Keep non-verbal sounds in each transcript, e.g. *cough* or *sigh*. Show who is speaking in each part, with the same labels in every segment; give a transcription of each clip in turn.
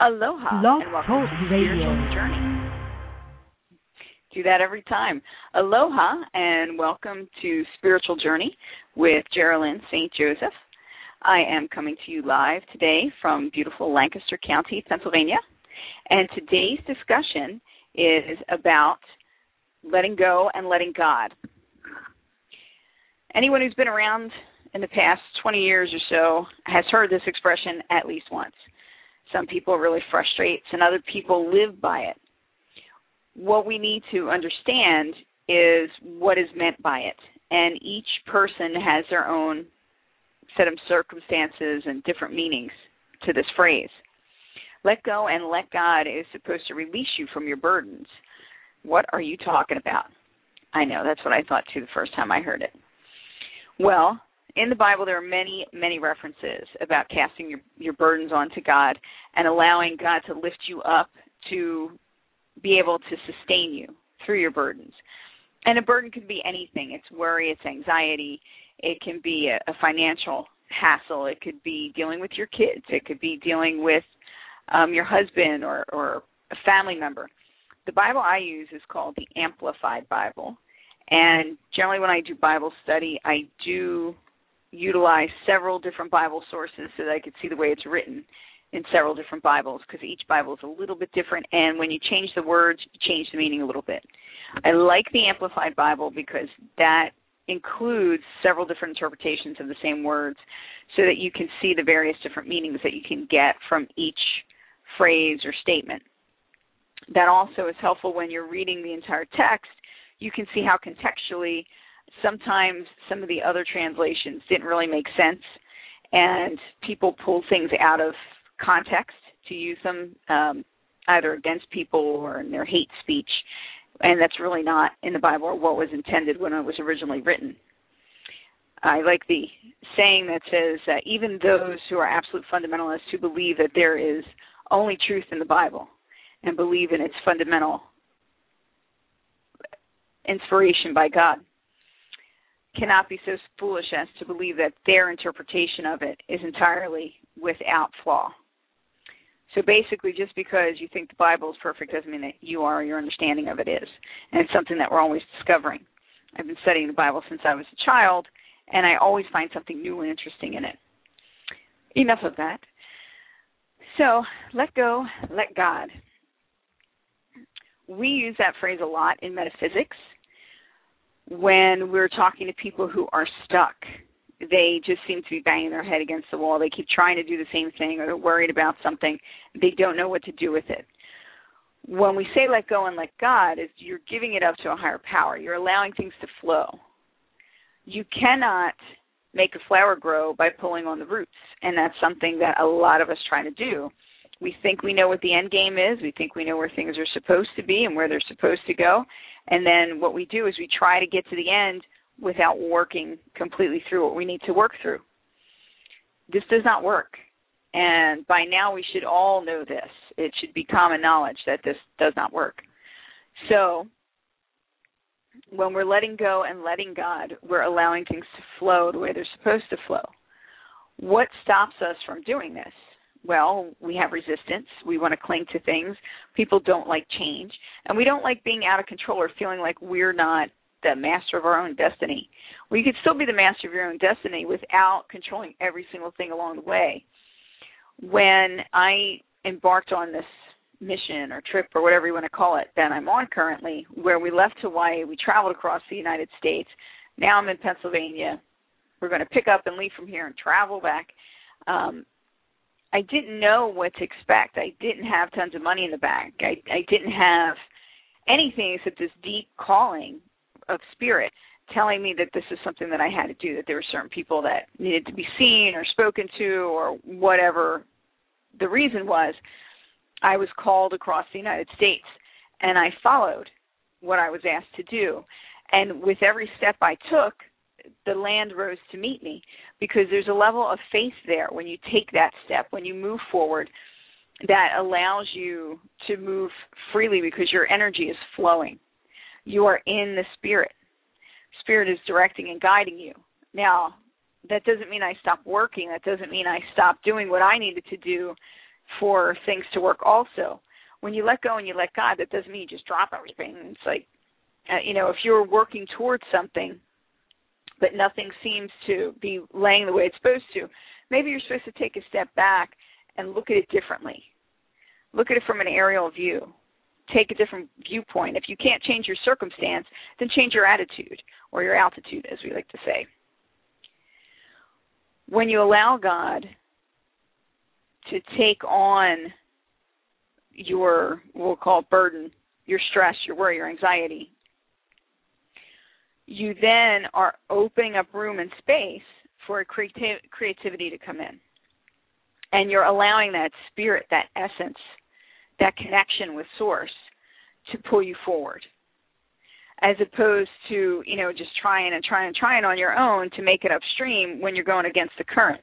Speaker 1: Aloha
Speaker 2: Blog
Speaker 1: and welcome
Speaker 2: Talk
Speaker 1: to
Speaker 2: Radio.
Speaker 1: Spiritual Journey. Do that every time. Aloha and welcome to Spiritual Journey with Geralyn St. Joseph. I am coming to you live today from beautiful Lancaster County, Pennsylvania. And today's discussion is about letting go and letting God. Anyone who's been around in the past 20 years or so has heard this expression at least once. Some people it really frustrates, and other people live by it. What we need to understand is what is meant by it, and each person has their own set of circumstances and different meanings to this phrase. Let go and let God is supposed to release you from your burdens. What are you talking about? I know, that's what I thought too the first time I heard it. Well, in the Bible, there are many, many references about casting your, your burdens onto God and allowing God to lift you up to be able to sustain you through your burdens. And a burden could be anything it's worry, it's anxiety, it can be a, a financial hassle, it could be dealing with your kids, it could be dealing with um, your husband or, or a family member. The Bible I use is called the Amplified Bible. And generally, when I do Bible study, I do utilize several different Bible sources so that I could see the way it's written in several different Bibles because each Bible is a little bit different. And when you change the words, you change the meaning a little bit. I like the Amplified Bible because that includes several different interpretations of the same words so that you can see the various different meanings that you can get from each phrase or statement. That also is helpful when you're reading the entire text. You can see how contextually sometimes some of the other translations didn't really make sense, and people pull things out of context to use them um, either against people or in their hate speech, and that's really not in the Bible or what was intended when it was originally written. I like the saying that says that even those who are absolute fundamentalists who believe that there is only truth in the Bible and believe in its fundamental inspiration by God cannot be so foolish as to believe that their interpretation of it is entirely without flaw. So basically, just because you think the Bible is perfect doesn't mean that you are or your understanding of it is. And it's something that we're always discovering. I've been studying the Bible since I was a child, and I always find something new and interesting in it. Enough of that. So, let go, let God. We use that phrase a lot in metaphysics when we're talking to people who are stuck. They just seem to be banging their head against the wall. They keep trying to do the same thing or they're worried about something. They don't know what to do with it. When we say let go and let God, is you're giving it up to a higher power. You're allowing things to flow. You cannot make a flower grow by pulling on the roots, and that's something that a lot of us try to do. We think we know what the end game is. We think we know where things are supposed to be and where they're supposed to go. And then what we do is we try to get to the end without working completely through what we need to work through. This does not work. And by now we should all know this. It should be common knowledge that this does not work. So when we're letting go and letting God, we're allowing things to flow the way they're supposed to flow. What stops us from doing this? Well, we have resistance. We want to cling to things. People don't like change. And we don't like being out of control or feeling like we're not the master of our own destiny. Well, you could still be the master of your own destiny without controlling every single thing along the way. When I embarked on this mission or trip or whatever you want to call it that I'm on currently, where we left Hawaii, we traveled across the United States. Now I'm in Pennsylvania. We're going to pick up and leave from here and travel back. Um, I didn't know what to expect. I didn't have tons of money in the bank. I, I didn't have anything except this deep calling of spirit telling me that this is something that I had to do, that there were certain people that needed to be seen or spoken to or whatever the reason was. I was called across the United States and I followed what I was asked to do. And with every step I took, the land rose to meet me because there's a level of faith there when you take that step, when you move forward, that allows you to move freely because your energy is flowing. You are in the spirit. Spirit is directing and guiding you. Now, that doesn't mean I stopped working. That doesn't mean I stopped doing what I needed to do for things to work also. When you let go and you let God, that doesn't mean you just drop everything. It's like, uh, you know, if you're working towards something, but nothing seems to be laying the way it's supposed to, maybe you're supposed to take a step back and look at it differently. Look at it from an aerial view. Take a different viewpoint. If you can't change your circumstance, then change your attitude or your altitude, as we like to say. When you allow God to take on your we'll call it burden, your stress, your worry, your anxiety, you then are opening up room and space for creativ- creativity to come in. And you're allowing that spirit, that essence, that connection with source to pull you forward. As opposed to, you know, just trying and trying and trying on your own to make it upstream when you're going against the current.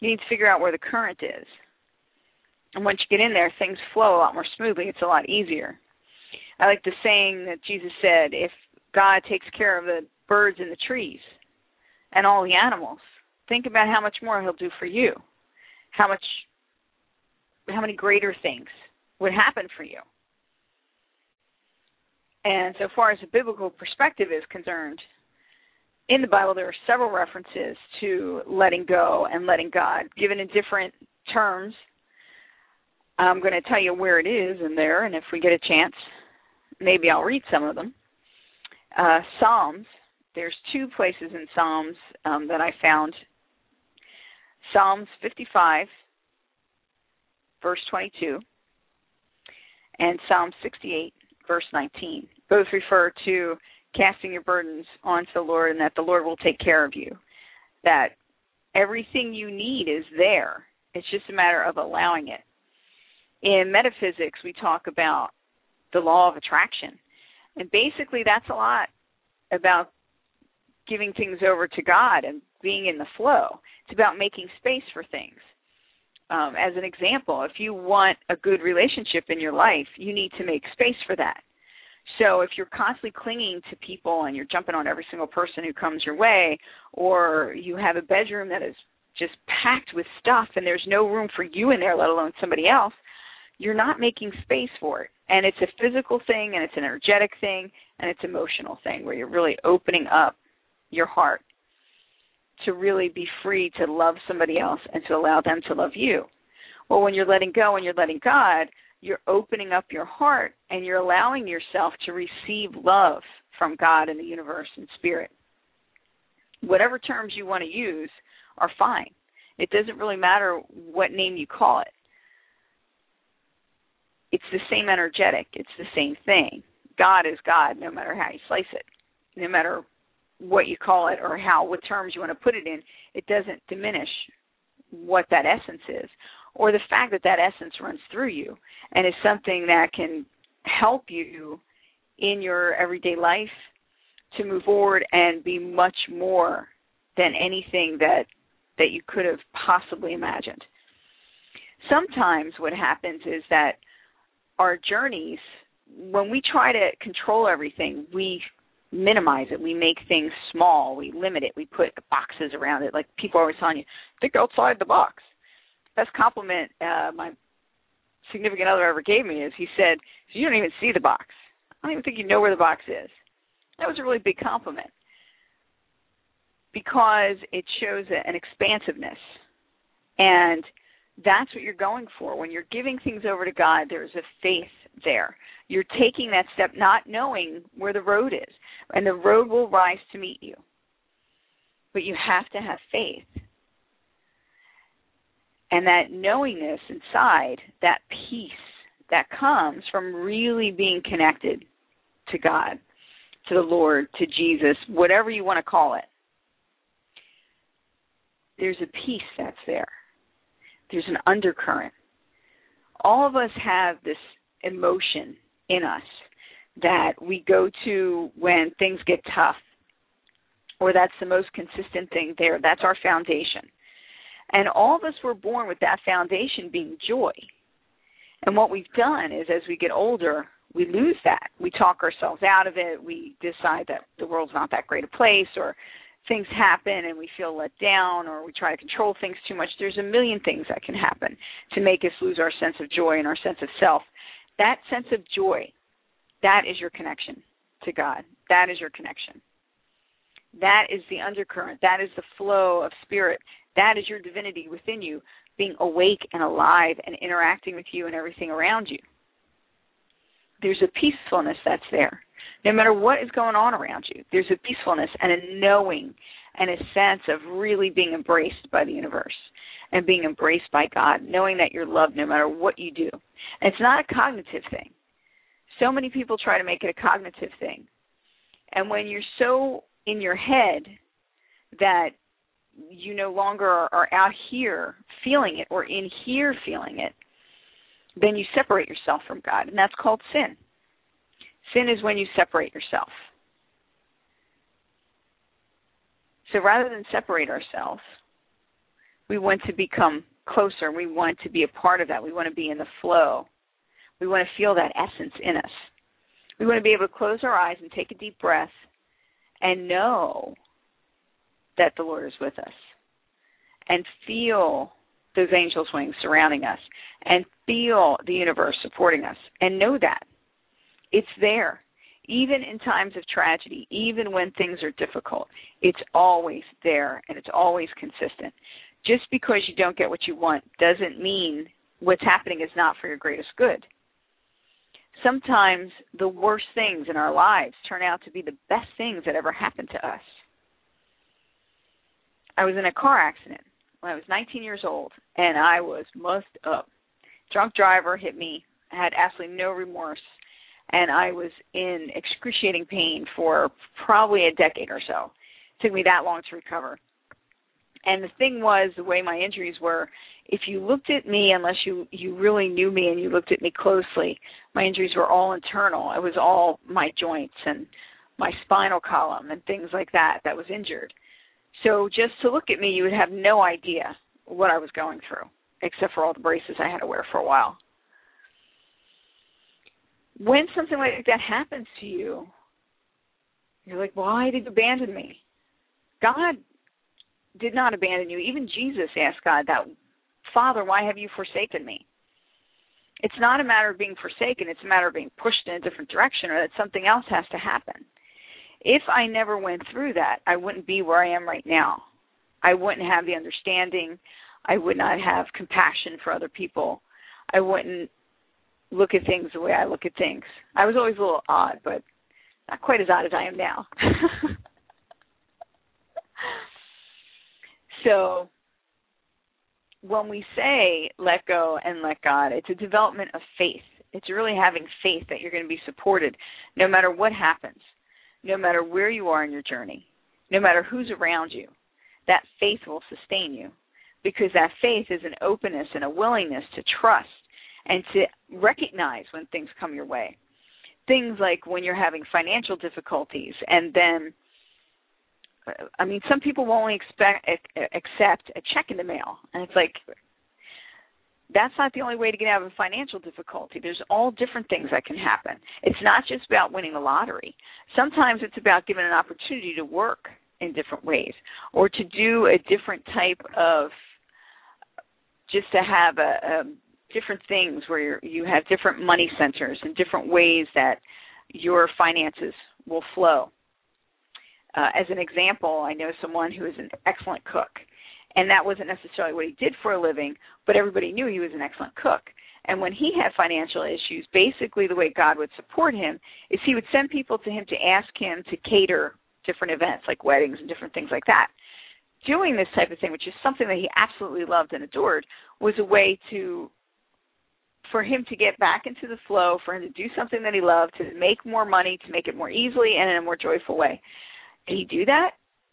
Speaker 1: You need to figure out where the current is. And once you get in there, things flow a lot more smoothly. It's a lot easier. I like the saying that Jesus said, if God takes care of the birds and the trees and all the animals, think about how much more he'll do for you. How much how many greater things would happen for you. And so far as the biblical perspective is concerned, in the Bible, there are several references to letting go and letting God, given in different terms. I'm going to tell you where it is in there, and if we get a chance, maybe I'll read some of them. Uh, Psalms, there's two places in Psalms um, that I found. Psalms 55, verse 22, and Psalm 68, verse 19. Both refer to casting your burdens onto the Lord and that the Lord will take care of you. That everything you need is there. It's just a matter of allowing it. In metaphysics, we talk about the law of attraction. And basically, that's a lot about giving things over to God and being in the flow. It's about making space for things. Um, as an example, if you want a good relationship in your life, you need to make space for that. So if you're constantly clinging to people and you're jumping on every single person who comes your way, or you have a bedroom that is just packed with stuff and there's no room for you in there, let alone somebody else, you're not making space for it. And it's a physical thing and it's an energetic thing and it's emotional thing where you're really opening up your heart to really be free to love somebody else and to allow them to love you. Well, when you're letting go and you're letting God, you're opening up your heart and you're allowing yourself to receive love from God and the universe and spirit. Whatever terms you want to use are fine. It doesn't really matter what name you call it. It's the same energetic, it's the same thing. God is God no matter how you slice it. No matter what you call it or how what terms you want to put it in, it doesn't diminish what that essence is or the fact that that essence runs through you and is something that can help you in your everyday life to move forward and be much more than anything that that you could have possibly imagined. Sometimes what happens is that our journeys when we try to control everything, we minimize it. We make things small. We limit it. We put boxes around it. Like people are always telling you, think outside the box. Best compliment uh, my significant other ever gave me is he said, "You don't even see the box. I don't even think you know where the box is." That was a really big compliment because it shows an expansiveness, and that's what you're going for when you're giving things over to God. There's a faith there. You're taking that step not knowing where the road is, and the road will rise to meet you. But you have to have faith. And that knowingness inside, that peace that comes from really being connected to God, to the Lord, to Jesus, whatever you want to call it. There's a peace that's there. There's an undercurrent. All of us have this emotion in us that we go to when things get tough, or that's the most consistent thing there. That's our foundation. And all of us were born with that foundation being joy. And what we've done is as we get older, we lose that. We talk ourselves out of it. We decide that the world's not that great a place or things happen and we feel let down or we try to control things too much, there's a million things that can happen to make us lose our sense of joy and our sense of self. That sense of joy, that is your connection to God. That is your connection. That is the undercurrent. That is the flow of spirit. That is your divinity within you being awake and alive and interacting with you and everything around you. There's a peacefulness that's there. No matter what is going on around you, there's a peacefulness and a knowing and a sense of really being embraced by the universe and being embraced by God, knowing that you're loved no matter what you do. And it's not a cognitive thing. So many people try to make it a cognitive thing. And when you're so in your head that you no longer are, out here feeling it or in here feeling it, then you separate yourself from God. And that's called sin. Sin is when you separate yourself. So rather than separate ourselves, we want to become closer. We want to be a part of that. We want to be in the flow. We want to feel that essence in us. We want to be able to close our eyes and take a deep breath and know that the Lord is with us and feel those angels' wings surrounding us and feel the universe supporting us and know that it's there. Even in times of tragedy, even when things are difficult, it's always there and it's always consistent. Just because you don't get what you want doesn't mean what's happening is not for your greatest good. Sometimes the worst things in our lives turn out to be the best things that ever happened to us. I was in a car accident when I was 19 years old, and I was mussed up. Drunk driver hit me, I had absolutely no remorse, and I was in excruciating pain for probably a decade or so. It took me that long to recover. And the thing was, the way my injuries were, if you looked at me, unless you you really knew me and you looked at me closely, my injuries were all internal. It was all my joints and my spinal column and things like that that was injured. So just to look at me, you would have no idea what I was going through, except for all the braces I had to wear for a while when something like that happens to you, you're like, why did you abandon me? God did not abandon you. Even Jesus asked God that, Father, why have you forsaken me? It's not a matter of being forsaken, it's a matter of being pushed in a different direction or that something else has to happen. If I never went through that, I wouldn't be where I am right now. I wouldn't have the understanding. I would not have compassion for other people. I wouldn't look at things the way I look at things. I was always a little odd, but not quite as odd as I am now. *laughs* so when we say let go and let God, it's a development of faith. It's really having faith that you're going to be supported no matter what happens, no matter where you are in your journey, no matter who's around you. That faith will sustain you because that faith is an openness and a willingness to trust and to recognize when things come your way. Things like when you're having financial difficulties, and then, uh, I mean, some people will only expect accept a check in the mail, and it's like that's not the only way to get out of a financial difficulty. There's all different things that can happen. It's not just about winning the lottery. Sometimes it's about given an opportunity to work in different ways or to do a different type of just to have a, a different things where you have different money centers and different ways that your finances will flow. Uh, as an example, I know someone who is an excellent cook, and that wasn't necessarily what he did for a living, but everybody knew he was an excellent cook. And when he had financial issues, basically the way God would support him is he would send people to him to ask him to cater different events like weddings and different things like that. Doing this type of thing, which is something that he absolutely loved and adored, was a way to for him to get back into the flow, for him to do something that he loved, to make more money, to make it more easily and in a more joyful way. Did he do that?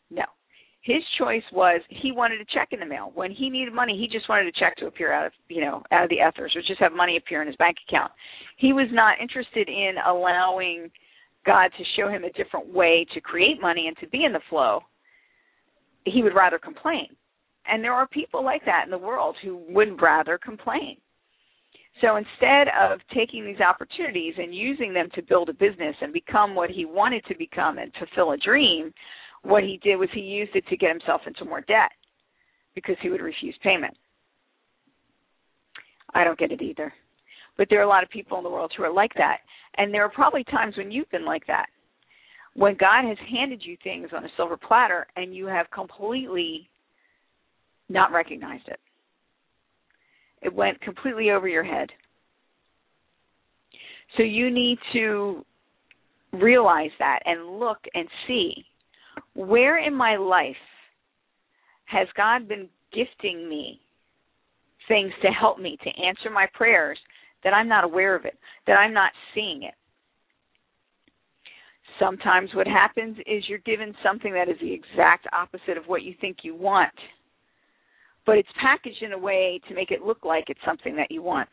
Speaker 1: No. His choice was he wanted a check in the mail. When he needed money, he just wanted a check to appear out of you know out of the ethers, or just have money appear in his bank account. He was not interested in allowing God to show him a different way to create money and to be in the flow. He would rather complain. And there are people like that in the world who would rather complain. So instead of taking these opportunities and using them to build a business and become what he wanted to become and fulfill a dream, what he did was he used it to get himself into more debt because he would refuse payment. I don't get it either. But there are a lot of people in the world who are like that. And there are probably times when you've been like that. When God has handed you things on a silver platter and you have completely not recognized it. It went completely over your head. So you need to realize that and look and see where in my life has God been gifting me things to help me to answer my prayers that I'm not aware of it, that I'm not seeing it. Sometimes what happens is you're given something that is the exact opposite of what you think you want, but it's packaged in a way to make it look like it's something that you want.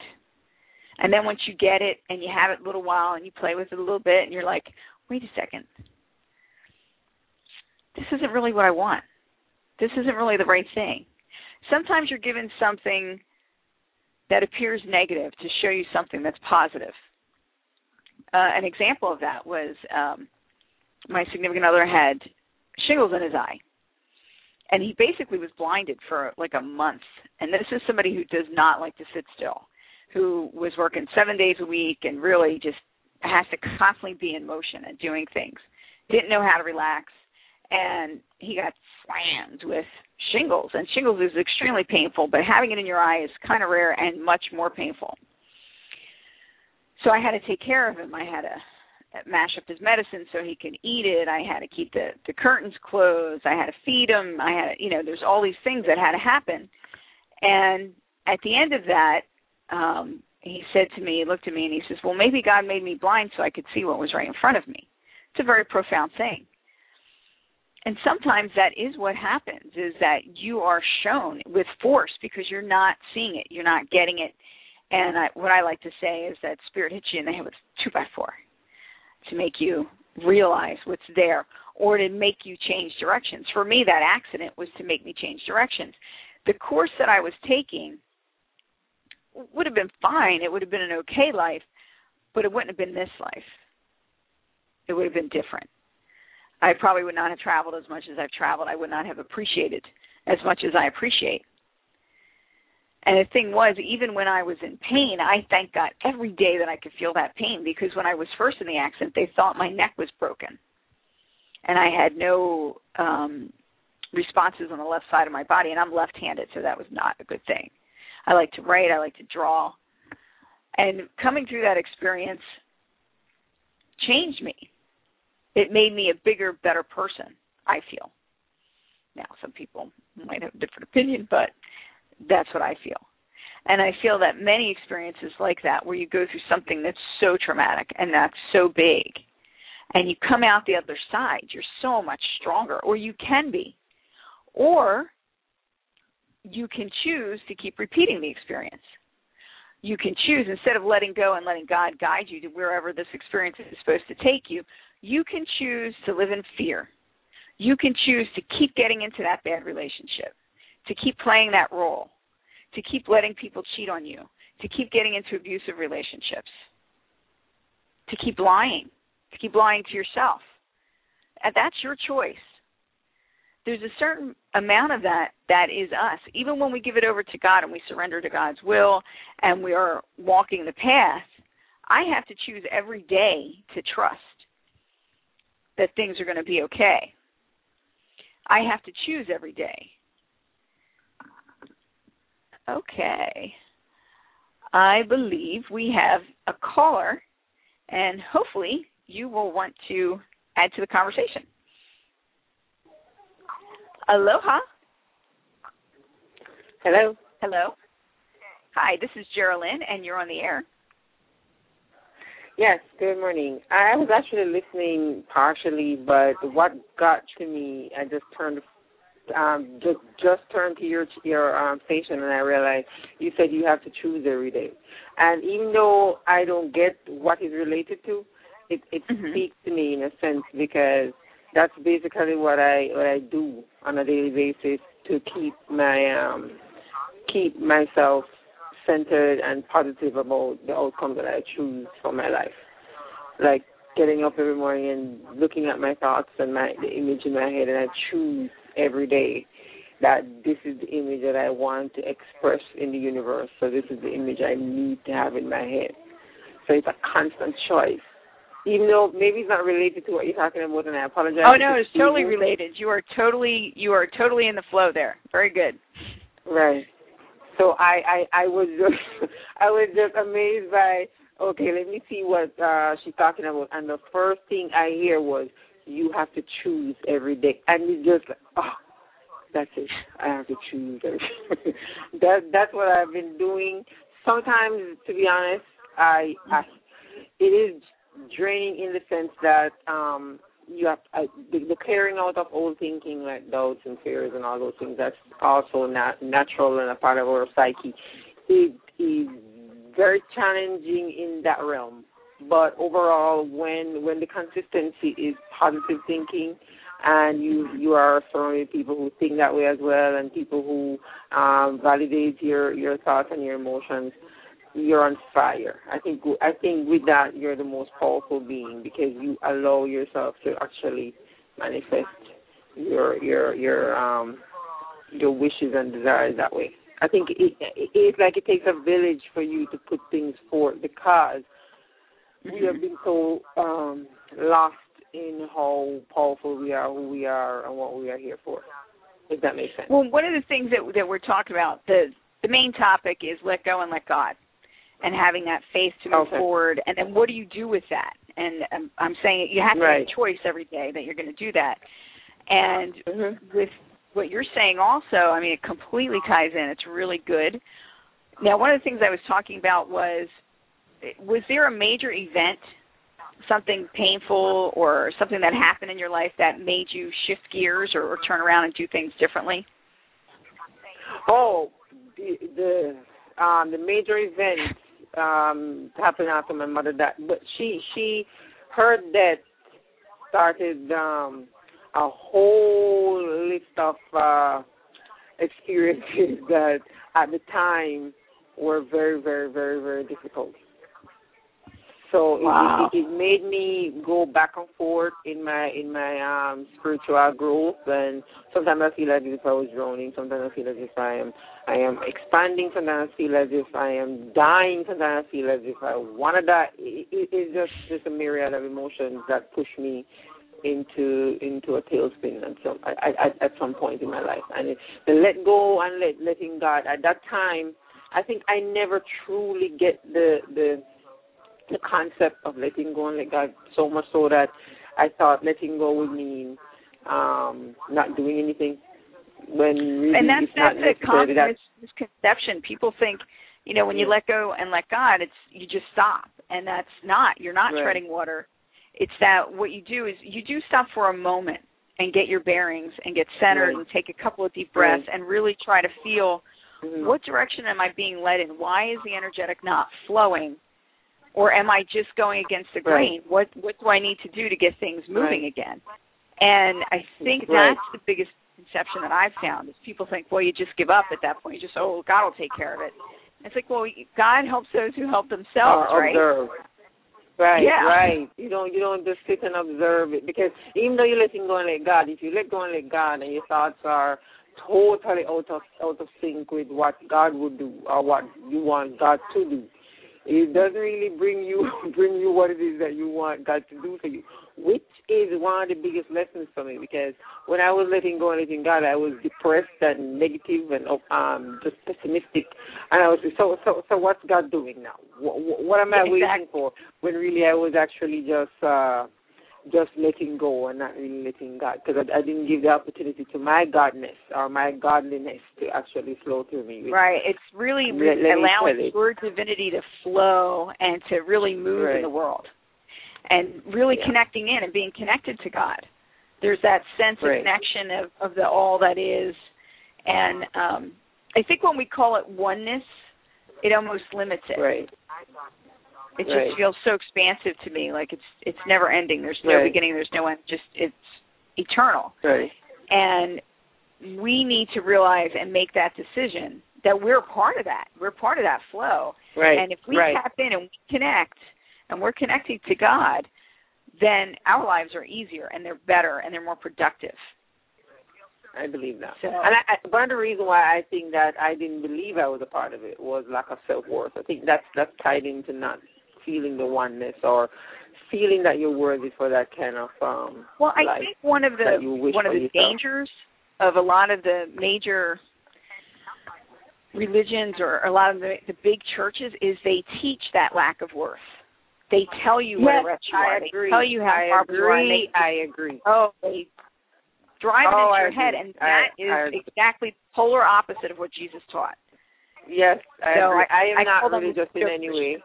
Speaker 1: And then once you get it and you have it a little while and you play with it a little bit and you're like, wait a second, this isn't really what I want. This isn't really the right thing. Sometimes you're given something that appears negative to show you something that's positive. Uh, an example of that was um, my significant other had shingles in his eye. And he basically was blinded for like a month. And this is somebody who does not like to sit still, who was working seven days a week and really just has to constantly be in motion and doing things. Didn't know how to relax and he got slammed with shingles and shingles is extremely painful but having it in your eye is kind of rare and much more painful so i had to take care of him i had to mash up his medicine so he can eat it. I had to keep the the curtains closed. I had to feed him. I had you know there's all these things that had to happen. And at the end of that um he said to me he looked at me and he says well maybe god made me blind so i could see what was right in front of me. It's a very profound thing. And sometimes that is what happens is that you are shown with force because you're not seeing it. You're not getting it. And I, what i like to say is that spirit hits you in the head with two by four to make you realize what's there or to make you change directions. For me that accident was to make me change directions. The course that i was taking would have been fine. It would have been an okay life but it wouldn't have been this life. It would have been different. I probably would not have traveled as much as I've traveled. I would not have appreciated as much as I appreciate. And the thing was, even when I was in pain, I thank God every day that I could feel that pain because when I was first in the accident, they thought my neck was broken. And I had no um responses on the left side of my body, and I'm left handed, so that was not a good thing. I like to write, I like to draw. And coming through that experience changed me it made me a bigger, better person, I feel. Now, some people might have a different opinion, but that's what I feel. And I feel that many experiences like that, where you go through something that's so traumatic and that's so big, and you come out the other side, you're so much stronger, or you can be. Or you can choose to keep repeating the experience. You can choose, instead of letting go and letting God guide you to wherever this experience is supposed to take you, you can choose to live in fear. You can choose to keep getting into that bad relationship, to keep playing that role, to keep letting people cheat on you, to keep getting into abusive relationships, to keep lying, to keep lying to yourself. And that's your choice. There's a certain amount of that that is us. Even when we give it over to God and we surrender to God's will and we are walking the path, I have to choose every day to trust that things are going to be okay. I have to choose every day. Okay. I believe we have a caller, and hopefully you will want to add to the conversation. Aloha.
Speaker 2: Hello.
Speaker 1: Hello. Hi, this is Geralyn, and you're on the air.
Speaker 2: Yes, good morning. I was actually listening partially, but what got to me, I just turned um just just turned to your your um station and I realized you said you have to choose every day. And even though I don't get what is related to, it it mm-hmm. speaks to me in a sense because that's basically what I what I do on a daily basis to keep my um keep myself centered and positive about the outcome that I choose for my life. Like getting up every morning and looking at my thoughts and my the image in my head, and I choose every day that this is the image that I want to express in the universe. So this is the image I need to have in my head. So it's a constant choice. Even though maybe it's not related to what you're talking about, and I apologize.
Speaker 1: Oh no, it's totally related. You are totally you are totally in the flow there. Very good.
Speaker 2: Right. So I I I was just *laughs* I was just amazed by okay, let me see what uh she's talking about. And the first thing I hear was you have to choose every day, and it's just oh that's it. I have to choose. *laughs* that that's what I've been doing. Sometimes, to be honest, I, I it is draining in the sense that um you have uh, the, the clearing out of old thinking like doubts and fears and all those things. That's also nat- natural and a part of our psyche. It is very challenging in that realm. But overall, when when the consistency is positive thinking, and you you are surrounded with people who think that way as well, and people who um, validate your your thoughts and your emotions, you're on fire. I think I think with that you're the most powerful being because you allow yourself to actually manifest your your your um your wishes and desires that way. I think it, it it's like it takes a village for you to put things forth because. We have been so um lost in how powerful we are, who we are, and what we are here for. If that makes sense.
Speaker 1: Well, one of the things that that we're talking about the the main topic is let go and let God, and having that faith to move
Speaker 2: okay.
Speaker 1: forward. And then what do you do with that? And I'm, I'm saying you have to
Speaker 2: right.
Speaker 1: make a choice every day that you're going to do that. And
Speaker 2: mm-hmm.
Speaker 1: with what you're saying, also, I mean, it completely ties in. It's really good. Now, one of the things I was talking about was was there a major event something painful or something that happened in your life that made you shift gears or, or turn around and do things differently?
Speaker 2: Oh, the the um the major event um happened after my mother died, but she she her death started um a whole list of uh experiences *laughs* that at the time were very very very very difficult so
Speaker 1: wow.
Speaker 2: it, it, it made me go back and forth in my in my um spiritual growth and sometimes I feel as if I was drowning, sometimes I feel as if I am I am expanding, sometimes I feel as if I am dying, sometimes I feel as if I wanna die. It, it, it's just just a myriad of emotions that push me into into a tailspin and some I, I, at some point in my life. And it, the let go and let letting God at that time I think I never truly get the the the concept of letting go and let God so much so that I thought letting go would mean um not doing anything when really
Speaker 1: and that's that's a common
Speaker 2: that,
Speaker 1: misconception. People think, you know, when you let go and let God, it's you just stop, and that's not. You're not
Speaker 2: right.
Speaker 1: treading water. It's that what you do is you do stop for a moment and get your bearings and get centered
Speaker 2: right.
Speaker 1: and take a couple of deep breaths
Speaker 2: right.
Speaker 1: and really try to feel
Speaker 2: mm-hmm.
Speaker 1: what direction am I being led in? Why is the energetic not flowing? Or am I just going against the grain?
Speaker 2: Right.
Speaker 1: What what do I need to do to get things moving
Speaker 2: right.
Speaker 1: again? And I think
Speaker 2: right.
Speaker 1: that's the biggest conception that I've found is people think, well, you just give up at that point. You just oh, God will take care of it. And it's like, well, God helps those who help themselves,
Speaker 2: uh,
Speaker 1: right?
Speaker 2: Observe. Right,
Speaker 1: yeah.
Speaker 2: right. You don't you don't just sit and observe it because even though you're letting go and let God, if you let go and let God and your thoughts are totally out of out of sync with what God would do or what you want God to do, it doesn't really bring you *laughs* bring you what it is that you want God to do for you, which is one of the biggest lessons for me. Because when I was letting go and letting God, I was depressed and negative and um just pessimistic, and I was so so so what's God doing now? What, what am I
Speaker 1: exactly.
Speaker 2: waiting for? When really I was actually just. uh just letting go and not really letting God, because I, I, didn't give the opportunity to my godness or my godliness to actually flow through me.
Speaker 1: Right. It's really
Speaker 2: let, let
Speaker 1: allowing your divinity to flow and to really move
Speaker 2: right.
Speaker 1: in the world, and really
Speaker 2: yeah.
Speaker 1: connecting in and being connected to God. There's that sense
Speaker 2: right.
Speaker 1: of connection of, of the all that is, and um, I think when we call it oneness, it almost limits it.
Speaker 2: Right.
Speaker 1: It
Speaker 2: right.
Speaker 1: just feels so expansive to me, like it's it's never ending. There's no
Speaker 2: right.
Speaker 1: beginning, there's no end. Just it's eternal.
Speaker 2: Right.
Speaker 1: And we need to realize and make that decision that we're part of that. We're part of that flow.
Speaker 2: Right.
Speaker 1: And if we
Speaker 2: right.
Speaker 1: tap in and we connect and we're connecting to God, then our lives are easier and they're better and they're more productive.
Speaker 2: I believe that.
Speaker 1: So,
Speaker 2: and I, I, one of the reasons why I think that I didn't believe I was a part of it was lack of self worth. I think that's that's tied into not feeling the oneness or feeling that you're worthy for that kind of um
Speaker 1: well i think one of the
Speaker 2: that you wish
Speaker 1: one of the
Speaker 2: yourself.
Speaker 1: dangers of a lot of the major religions or a lot of the, the big churches is they teach that lack of worth they tell you what
Speaker 2: Yes,
Speaker 1: a wretch you
Speaker 2: I
Speaker 1: are
Speaker 2: agree.
Speaker 1: they tell you how
Speaker 2: I
Speaker 1: horrible you are
Speaker 2: agree.
Speaker 1: they
Speaker 2: I agree.
Speaker 1: oh they drive it
Speaker 2: Oh,
Speaker 1: into
Speaker 2: I
Speaker 1: your head and that is
Speaker 2: I agree.
Speaker 1: exactly polar opposite of what jesus taught
Speaker 2: Yes, I
Speaker 1: So
Speaker 2: agree.
Speaker 1: I-
Speaker 2: I am not religious in any way.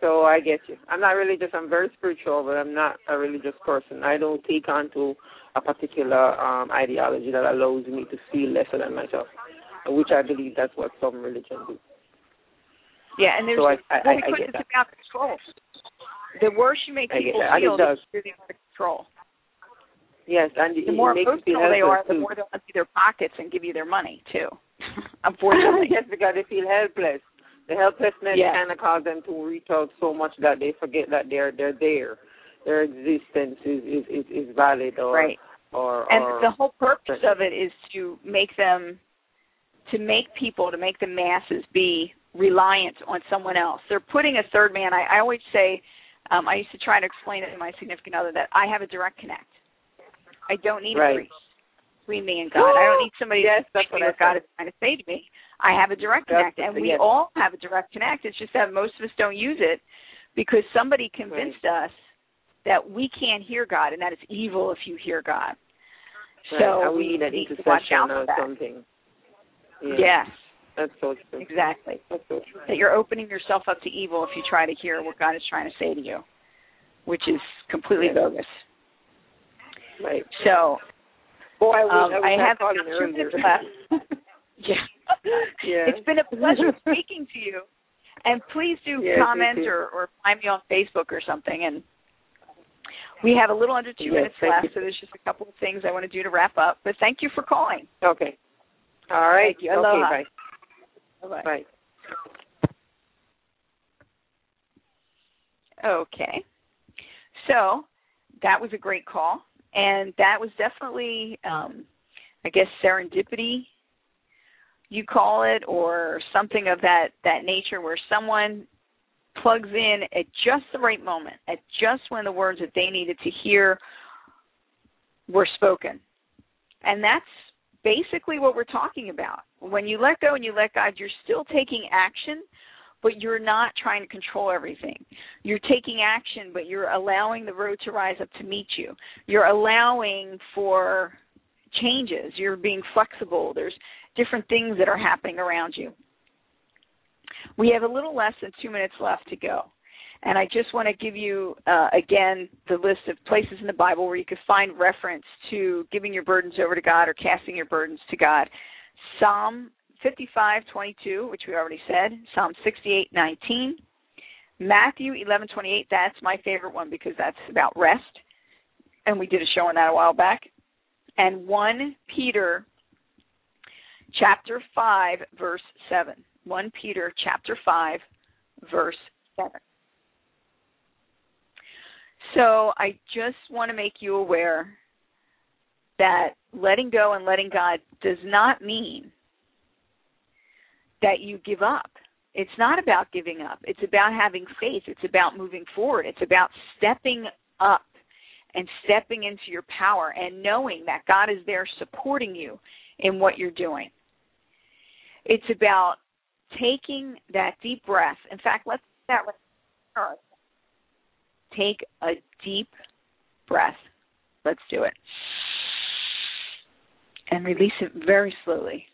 Speaker 2: So I get you. I'm not religious. I'm very spiritual, but I'm not a religious person. I don't take on to a particular um ideology that allows me to feel lesser than myself, which I believe that's what some religions do.
Speaker 1: yeah and there's
Speaker 2: So I- I- I- I get
Speaker 1: it's
Speaker 2: that.
Speaker 1: about control the worse you make people.
Speaker 2: I
Speaker 1: feel the
Speaker 2: does.
Speaker 1: easier they are to control
Speaker 2: Yes, and
Speaker 1: the
Speaker 2: it
Speaker 1: more
Speaker 2: makes
Speaker 1: emotional they are,
Speaker 2: helpless
Speaker 1: the more they'll empty their pockets and give you their money too. *laughs* *laughs* Unfortunately.
Speaker 2: yes, because they feel helpless. The helplessness
Speaker 1: Yeah.
Speaker 2: kind of causes them to reach out so much that they forget that they're they're there. Their existence is is is, is valid or
Speaker 1: right.
Speaker 2: or
Speaker 1: And
Speaker 2: or
Speaker 1: the whole purpose of it is to make them to make people, to make the masses be reliant on someone else. They're putting a third man. I, I always say, um, I used to try to explain it to my significant other that I have a direct connect. I don't need
Speaker 2: Right.
Speaker 1: a priest between me and God. I don't need somebody
Speaker 2: Yes,
Speaker 1: to
Speaker 2: that's what
Speaker 1: God is trying to say to me. I have a direct connect, and we
Speaker 2: yes.
Speaker 1: all have a direct connect. It's just that most of us don't use it because somebody convinced us that we can't hear God and that it's evil if you hear God.
Speaker 2: Right.
Speaker 1: So
Speaker 2: we
Speaker 1: we
Speaker 2: need an
Speaker 1: watch out for that.
Speaker 2: something. Yeah,
Speaker 1: Yes,
Speaker 2: that's so true.
Speaker 1: exactly.
Speaker 2: That's so true.
Speaker 1: That you're opening yourself up to evil if you try to hear what God is trying to say to you, which is completely
Speaker 2: Yes.
Speaker 1: bogus.
Speaker 2: Right.
Speaker 1: So
Speaker 2: Boy, I, wish,
Speaker 1: um,
Speaker 2: I,
Speaker 1: I have
Speaker 2: called
Speaker 1: about
Speaker 2: in
Speaker 1: two minutes left. *laughs* yeah. It's been a pleasure speaking to you. And please do
Speaker 2: Yes,
Speaker 1: comment or, or find me on Facebook or something. And we have a little under two
Speaker 2: Yes,
Speaker 1: minutes left,
Speaker 2: you.
Speaker 1: so there's just a couple of things I want to do to wrap up. But thank you for calling.
Speaker 2: Okay. All right.
Speaker 1: Thank you. Aloha.
Speaker 2: Okay,
Speaker 1: Bye
Speaker 2: bye. Bye.
Speaker 1: Okay. So that was a great call. And that was definitely, um, I guess, serendipity, you call it, or something of that, that nature where someone plugs in at just the right moment, at just when the words that they needed to hear were spoken. And that's basically what we're talking about. When you let go and you let God, you're still taking action, but you're not trying to control everything. You're taking action, but you're allowing the road to rise up to meet you. You're allowing for changes. You're being flexible. There's different things that are happening around you. We have a little less than two minutes left to go. And I just want to give you, uh, again, the list of places in the Bible where you can find reference to giving your burdens over to God or casting your burdens to God. Psalm 55:22, which we already said. Psalm 68:19. Matthew 11:28. That's my favorite one because that's about rest, and we did a show on that a while back. And 1 Peter chapter 5 verse 7. 1 Peter chapter 5 verse 7. So I just want to make you aware that letting go and letting God does not mean that you give up. It's not about giving up. It's about having faith. It's about moving forward. It's about stepping up and stepping into your power and knowing that God is there supporting you in what you're doing. It's about taking that deep breath. In fact, let's do that with. Take a deep breath. Let's do it. And release it very slowly.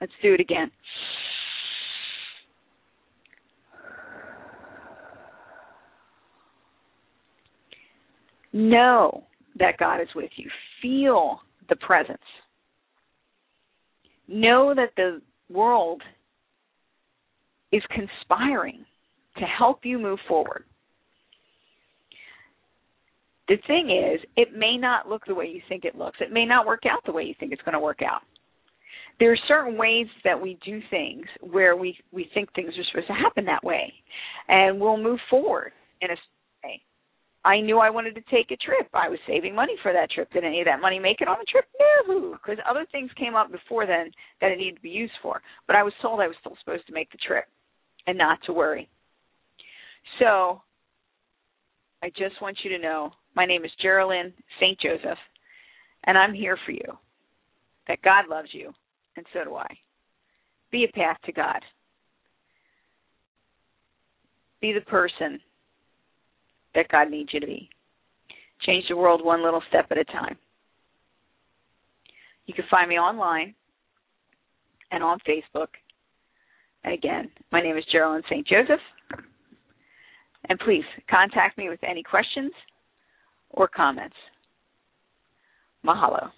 Speaker 1: Let's do it again. Know that God is with you. Feel the presence. Know that the world is conspiring to help you move forward. The thing is, it may not look the way you think it looks. It may not work out the way you think it's going to work out. there are certain ways that we do things where we we think things are supposed to happen that way, and we'll move forward in a. I knew I wanted to take a trip. I was saving money for that trip. Did any of that money make it on the trip? No, because other things came up before then that it needed to be used for. But I was told I was still supposed to make the trip and not to worry. So I just want you to know my name is Geralyn St. Joseph, and I'm here for you. That God loves you, and so do I. Be a path to God. Be the person that God needs you to be. Change the world one little step at a time. You can find me online and on Facebook. And again, my name is Geralyn St. Joseph. And please contact me with any questions or comments. Mahalo.